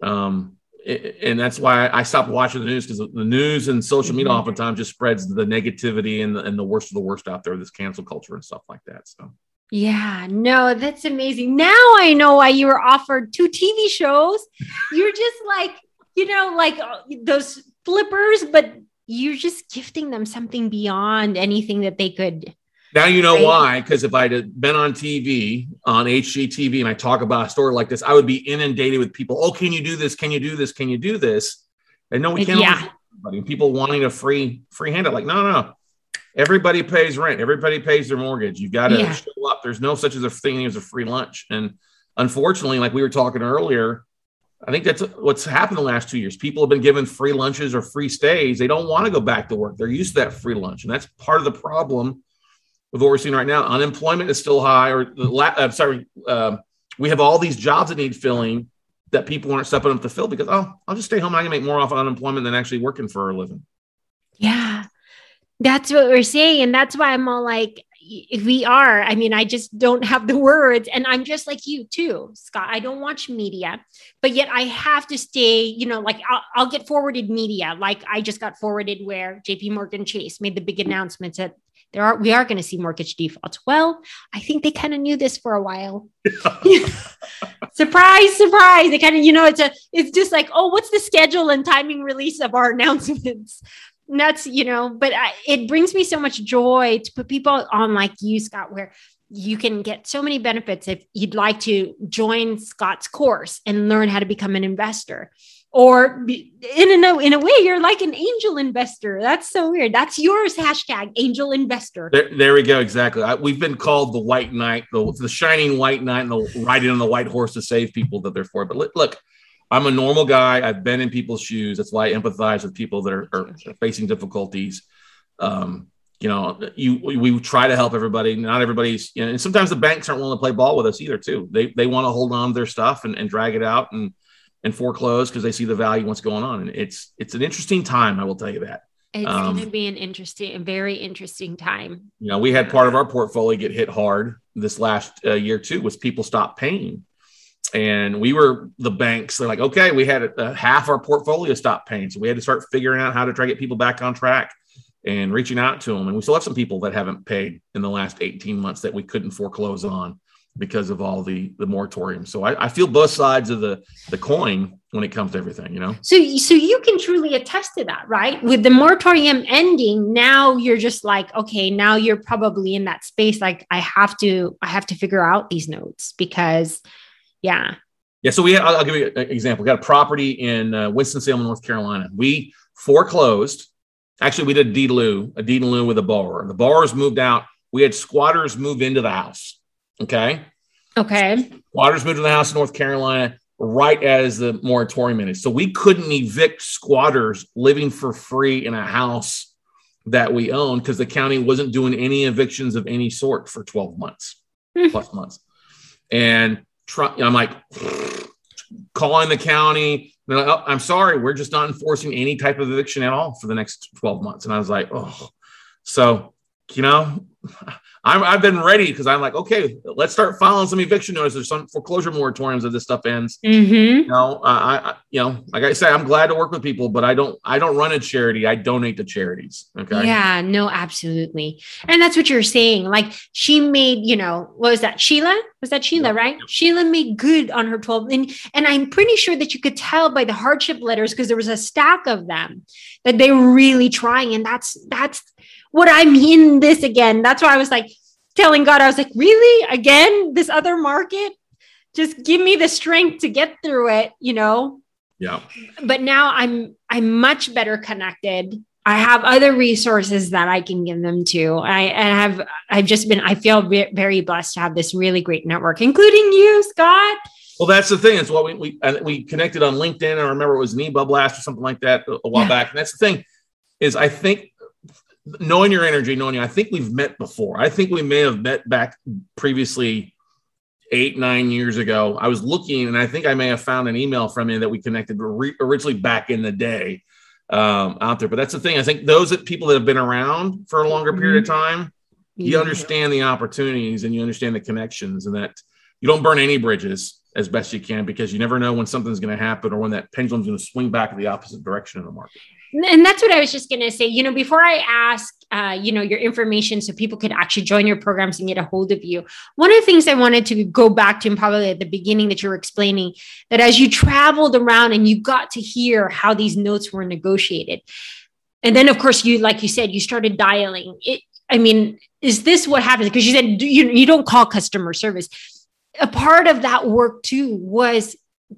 Um, and that's why I stopped watching the news because the news and social media mm-hmm. oftentimes just spreads the negativity and the, and the worst of the worst out there, this cancel culture and stuff like that. So, yeah, no, that's amazing. Now I know why you were offered two TV shows. You're just like, you know, like uh, those flippers, but you're just gifting them something beyond anything that they could now you know right. why, because if I'd been on TV, on HGTV, and I talk about a story like this, I would be inundated with people. Oh, can you do this? Can you do this? Can you do this? And no, we can't. Yeah. People wanting a free free handout. Like, no, no, no. Everybody pays rent. Everybody pays their mortgage. You've got to yeah. show up. There's no such as a thing as a free lunch. And unfortunately, like we were talking earlier, I think that's what's happened the last two years. People have been given free lunches or free stays. They don't want to go back to work. They're used to that free lunch, and that's part of the problem with what we're seeing right now. Unemployment is still high, or the la- uh, sorry, uh, we have all these jobs that need filling that people aren't stepping up to fill because oh, I'll just stay home I can make more off unemployment than actually working for a living. Yeah, that's what we're seeing, and that's why I'm all like, we are. I mean, I just don't have the words. And I'm just like you too, Scott. I don't watch media, but yet I have to stay, you know, like I'll, I'll get forwarded media. Like I just got forwarded where JP Morgan Chase made the big announcements that there are we are going to see mortgage defaults. Well, I think they kind of knew this for a while. *laughs* *laughs* surprise, surprise. They kind of, you know, it's a it's just like, oh, what's the schedule and timing release of our *laughs* announcements? That's, you know, but I, it brings me so much joy to put people on like you, Scott, where you can get so many benefits if you'd like to join Scott's course and learn how to become an investor. Or in a in a way you're like an angel investor. That's so weird. That's yours hashtag angel investor. There, there we go. Exactly. I, we've been called the white knight the, the shining white knight and the riding on the white horse to save people that they're for. But look i'm a normal guy. I've been in people's shoes. That's why i empathize with people that are, are facing difficulties. Um, you know, you we try to help everybody. Not everybody's, you know, and sometimes the banks aren't willing to play ball with us either. Too, they they want to hold on to their stuff and, and drag it out and and foreclose because they see the value what's going on. And it's it's an interesting time i will tell you that. It's um, going to be an interesting a very interesting time. You know we had part of our portfolio get hit hard this last uh, year too was people stopped paying and we were the banks they're like okay we had uh, half our portfolio stop paying so we had to start figuring out how to try to get people back on track and reaching out to them and we still have some people that haven't paid in the last 18 months that we couldn't foreclose on because of all the the moratorium. So I, I, feel both sides of the the coin when it comes to everything, you know. So so you can truly attest to that, right? With the moratorium ending, now you're just like, okay, now you're probably in that space. Like I have to I have to figure out these notes because, yeah. Yeah. So we I'll, I'll give you an example. We got a property in uh, Winston Salem, North Carolina. We foreclosed. Actually, we did a deed in lieu, a deed in lieu with a borrower. The borrowers moved out. We had squatters move into the house Okay. Okay. Waters moved to the house in North Carolina right as the moratorium ended. So we couldn't evict squatters living for free in a house that we own because the county wasn't doing any evictions of any sort for 12 months hmm. plus months. And I'm like calling the county. They're Like, oh, I'm sorry, we're just not enforcing any type of eviction at all for the next 12 months. And I was like, oh, so, you know, *laughs* I'm, I've been ready because I'm like, okay, let's start filing some eviction notices, some foreclosure moratoriums as this stuff ends. Mm-hmm. You know, I, I, you know, like I say, I'm glad to work with people, but I don't, I don't run a charity. I donate to charities. Okay. Yeah, no, absolutely. And that's what you're saying. Like she made, you know, what was that? Sheila? Was that Sheila, yeah. right? Yeah. Sheila made good on her 12. And, and I'm pretty sure that you could tell by the hardship letters because there was a stack of them that they were really trying. And that's, that's, what I mean this again. That's why I was like telling God, I was like, really? Again, this other market? Just give me the strength to get through it, you know? Yeah. But now I'm I'm much better connected. I have other resources that I can give them to. I, I have I've just been I feel very blessed to have this really great network, including you, Scott. Well, that's the thing. It's what we we we connected on LinkedIn. I remember it was an blast or something like that a while yeah. back. And that's the thing is I think knowing your energy, knowing you, I think we've met before. I think we may have met back previously eight, nine years ago. I was looking and I think I may have found an email from you that we connected originally back in the day um, out there. But that's the thing. I think those that people that have been around for a longer period of mm-hmm. time, you understand the opportunities and you understand the connections and that you don't burn any bridges as best you can because you never know when something's going to happen or when that pendulum's going to swing back in the opposite direction in the market and that's what I was just going to say. You know, before I ask, uh, you know, your information so people could actually join your programs and get a hold of you. One of the things I wanted to go back to, and probably at the beginning that you were explaining, that as you traveled around and you got to hear how these notes were negotiated, and then of course you, like you said, you started dialing. It, I mean, is this what happens? Because you said you you don't call customer service. A part of that work too was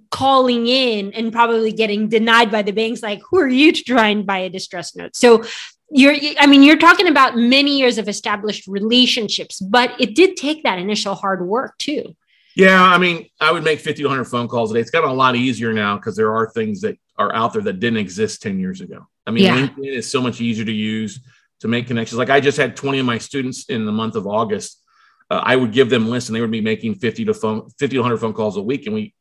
calling in and probably getting denied by the banks like who are you to try and buy a distress note? So you're i mean you're talking about many years of established relationships but it did take that initial hard work too. Yeah i mean i would make 50 100 phone calls a day. It's gotten a lot easier now because there are things that are out there that didn't exist 10 years ago. I mean yeah. linkedin is so much easier to use to make connections. Like i just had 20 of my students in the month of august uh, i would give them lists and they would be making 50 to phone 50 to 100 phone calls a week and we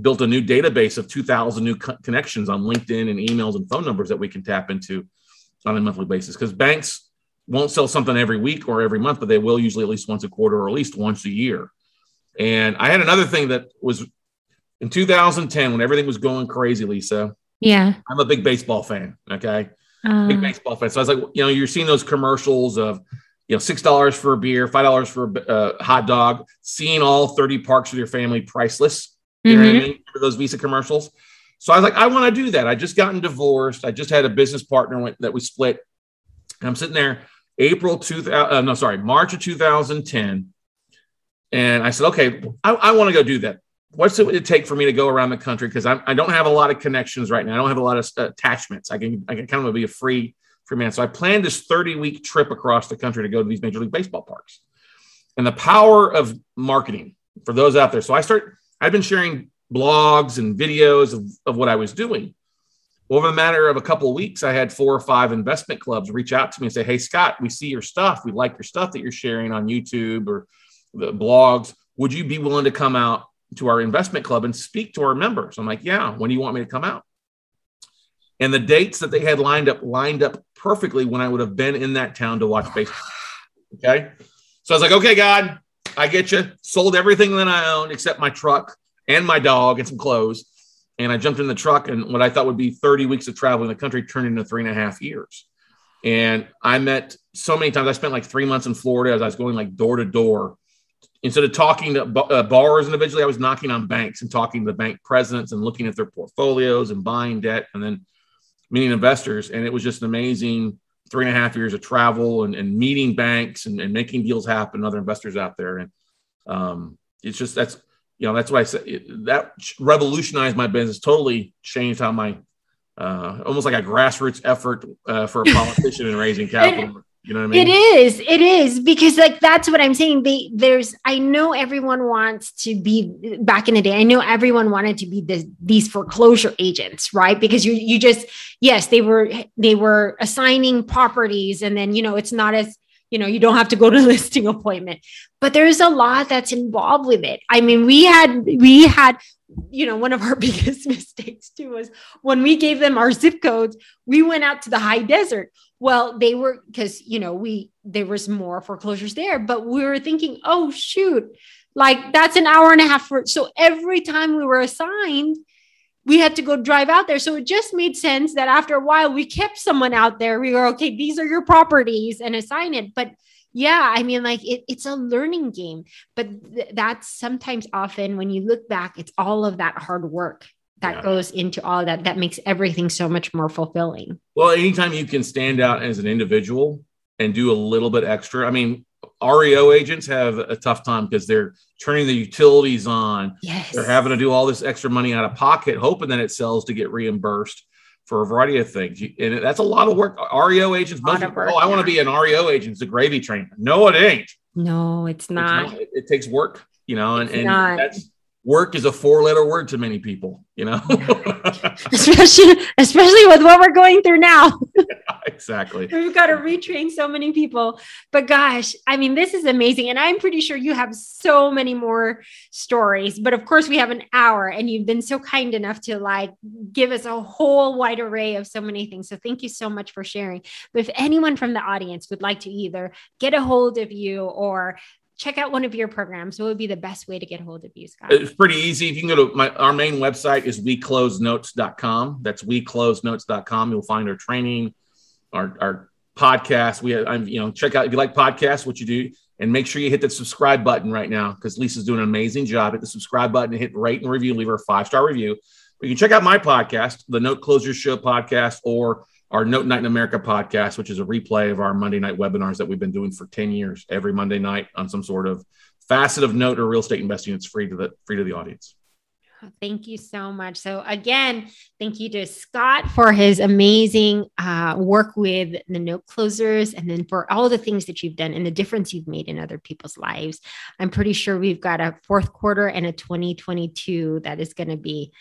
built a new database of 2000 new co- connections on linkedin and emails and phone numbers that we can tap into on a monthly basis because banks won't sell something every week or every month, but they will usually at least once a quarter or at least once a year. And I had another thing that was in 2010 when everything was going crazy, Lisa. Yeah. I'm a big baseball fan. Okay. Uh, big baseball fan. So I was like, you know, you're seeing those commercials of, you know, six dollars for a beer, five dollars for a uh, hot dog. Seeing all 30 parks with your family, priceless. You mm-hmm. know what I mm-hmm. mean? For those Visa commercials. So I was like, I want to do that. I just gotten divorced. I just had a business partner that we split. And I'm sitting there, April 2000, uh, no, sorry, March of 2010. And I said, okay, I, I want to go do that. What's it take for me to go around the country? Because I don't have a lot of connections right now. I don't have a lot of uh, attachments. I can, I can kind of be a free, free man. So I planned this 30 week trip across the country to go to these Major League Baseball parks. And the power of marketing for those out there. So I start, I've been sharing blogs and videos of, of what I was doing. Over the matter of a couple of weeks, I had four or five investment clubs reach out to me and say, Hey, Scott, we see your stuff. We like your stuff that you're sharing on YouTube or the blogs. Would you be willing to come out to our investment club and speak to our members? I'm like, Yeah, when do you want me to come out? And the dates that they had lined up lined up perfectly when I would have been in that town to watch baseball. Okay. So I was like, okay, God, I get you. Sold everything that I owned except my truck and my dog and some clothes. And I jumped in the truck, and what I thought would be 30 weeks of traveling the country turned into three and a half years. And I met so many times. I spent like three months in Florida as I was going like door to door. Instead of talking to uh, borrowers individually, I was knocking on banks and talking to the bank presidents and looking at their portfolios and buying debt and then meeting investors. And it was just an amazing three and a half years of travel and, and meeting banks and, and, making deals happen, other investors out there. And um, it's just that's you know, that's why I said that revolutionized my business, totally changed how my, uh, almost like a grassroots effort uh, for a *laughs* politician in raising capital. You know what I mean? It is. It is because like that's what I'm saying. They there's I know everyone wants to be back in the day. I know everyone wanted to be this, these foreclosure agents, right? Because you you just yes, they were they were assigning properties and then you know it's not as you know you don't have to go to *laughs* listing appointment but there's a lot that's involved with it i mean we had we had you know one of our *laughs* biggest *laughs* mistakes too was when we gave them our zip codes we went out to the high desert well they were because you know we there was more foreclosures there but we were thinking oh shoot like that's an hour and a half for so every time we were assigned we had to go drive out there. So it just made sense that after a while we kept someone out there. We were okay, these are your properties and assign it. But yeah, I mean, like it, it's a learning game. But th- that's sometimes often when you look back, it's all of that hard work that yeah. goes into all that that makes everything so much more fulfilling. Well, anytime you can stand out as an individual and do a little bit extra, I mean, REO agents have a tough time because they're turning the utilities on. Yes. They're having to do all this extra money out of pocket, hoping that it sells to get reimbursed for a variety of things. And that's a lot of work. REO agents, most people, work, oh, I want to be an REO agent. It's a gravy train. No, it ain't. No, it's not. It's not. It, it, takes work, you know, and, and that's work is a four letter word to many people, you know, *laughs* especially, especially with what we're going through now. yeah, *laughs* exactly. We've got to retrain so many people, but gosh, I mean, this is amazing. And I'm pretty sure you have so many more stories, but of course we have an hour and you've been so kind enough to like give us a whole wide array of so many things. So thank you so much for sharing. But if anyone from the audience would like to either get a hold of you or check out one of your programs, what would be the best way to get a hold of you, Scott? It's pretty easy. If you can go to my our main website is weclosenotes.com. That's weclosenotes.com. You'll find our training, our our podcast. We have, I'm you know check out if you like podcasts, what you do, and make sure you hit the subscribe button right now because Lisa's doing an amazing job. Hit the subscribe button hit rate and review. Leave her a five star review. But you can check out my podcast, the Note Closers Show podcast, or our Note Night in America podcast, which is a replay of our Monday night webinars that we've been doing for 10 years, every Monday night on some sort of facet of note or real estate investing. It's free to the free to the audience. Thank you so much. So again, thank you to Scott for his amazing uh, work with the note closers, and then for all the things that you've done and the difference you've made in other people's lives. I'm pretty sure we've got a fourth quarter and a 2022 that is going to be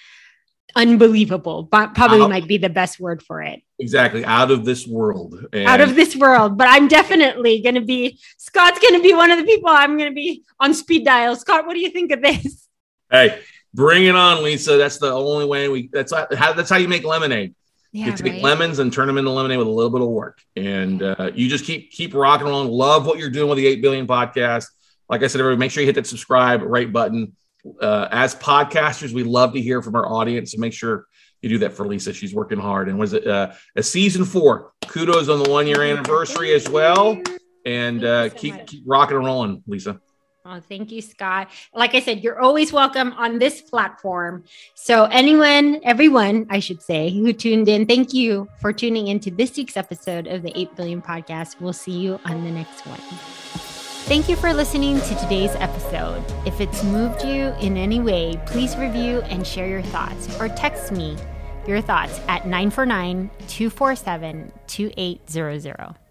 unbelievable. But probably out, might be the best word for it. Exactly. Out of this world. And out of this world. But i'm definitely going to be scott's going to be one of the people i'm going to be on speed dial. Scott what do you think of this? Hey bring it on lisa. That's the only way we that's how that's how you make lemonade. Yeah, you take right? lemons and turn them into lemonade with a little bit of work, and uh, you just keep keep rocking along. Love what you're doing with the Eight Billion podcast. Like I said, everybody, make sure you hit that subscribe right button. Uh, as podcasters, we love to hear from our audience, so make sure you do that for Lisa. She's working hard. And was it uh, a season four? Kudos on the one year anniversary as well. And uh, so keep keep rocking and rolling, Lisa. Oh, thank you, Scott. Like I said, you're always welcome on this platform. So, anyone, everyone, I should say, who tuned in, thank you for tuning into this week's episode of the 8 Billion Podcast. We'll see you on the next one. Thank you for listening to today's episode. If it's moved you in any way, please review and share your thoughts or text me your thoughts at 949 247 2800.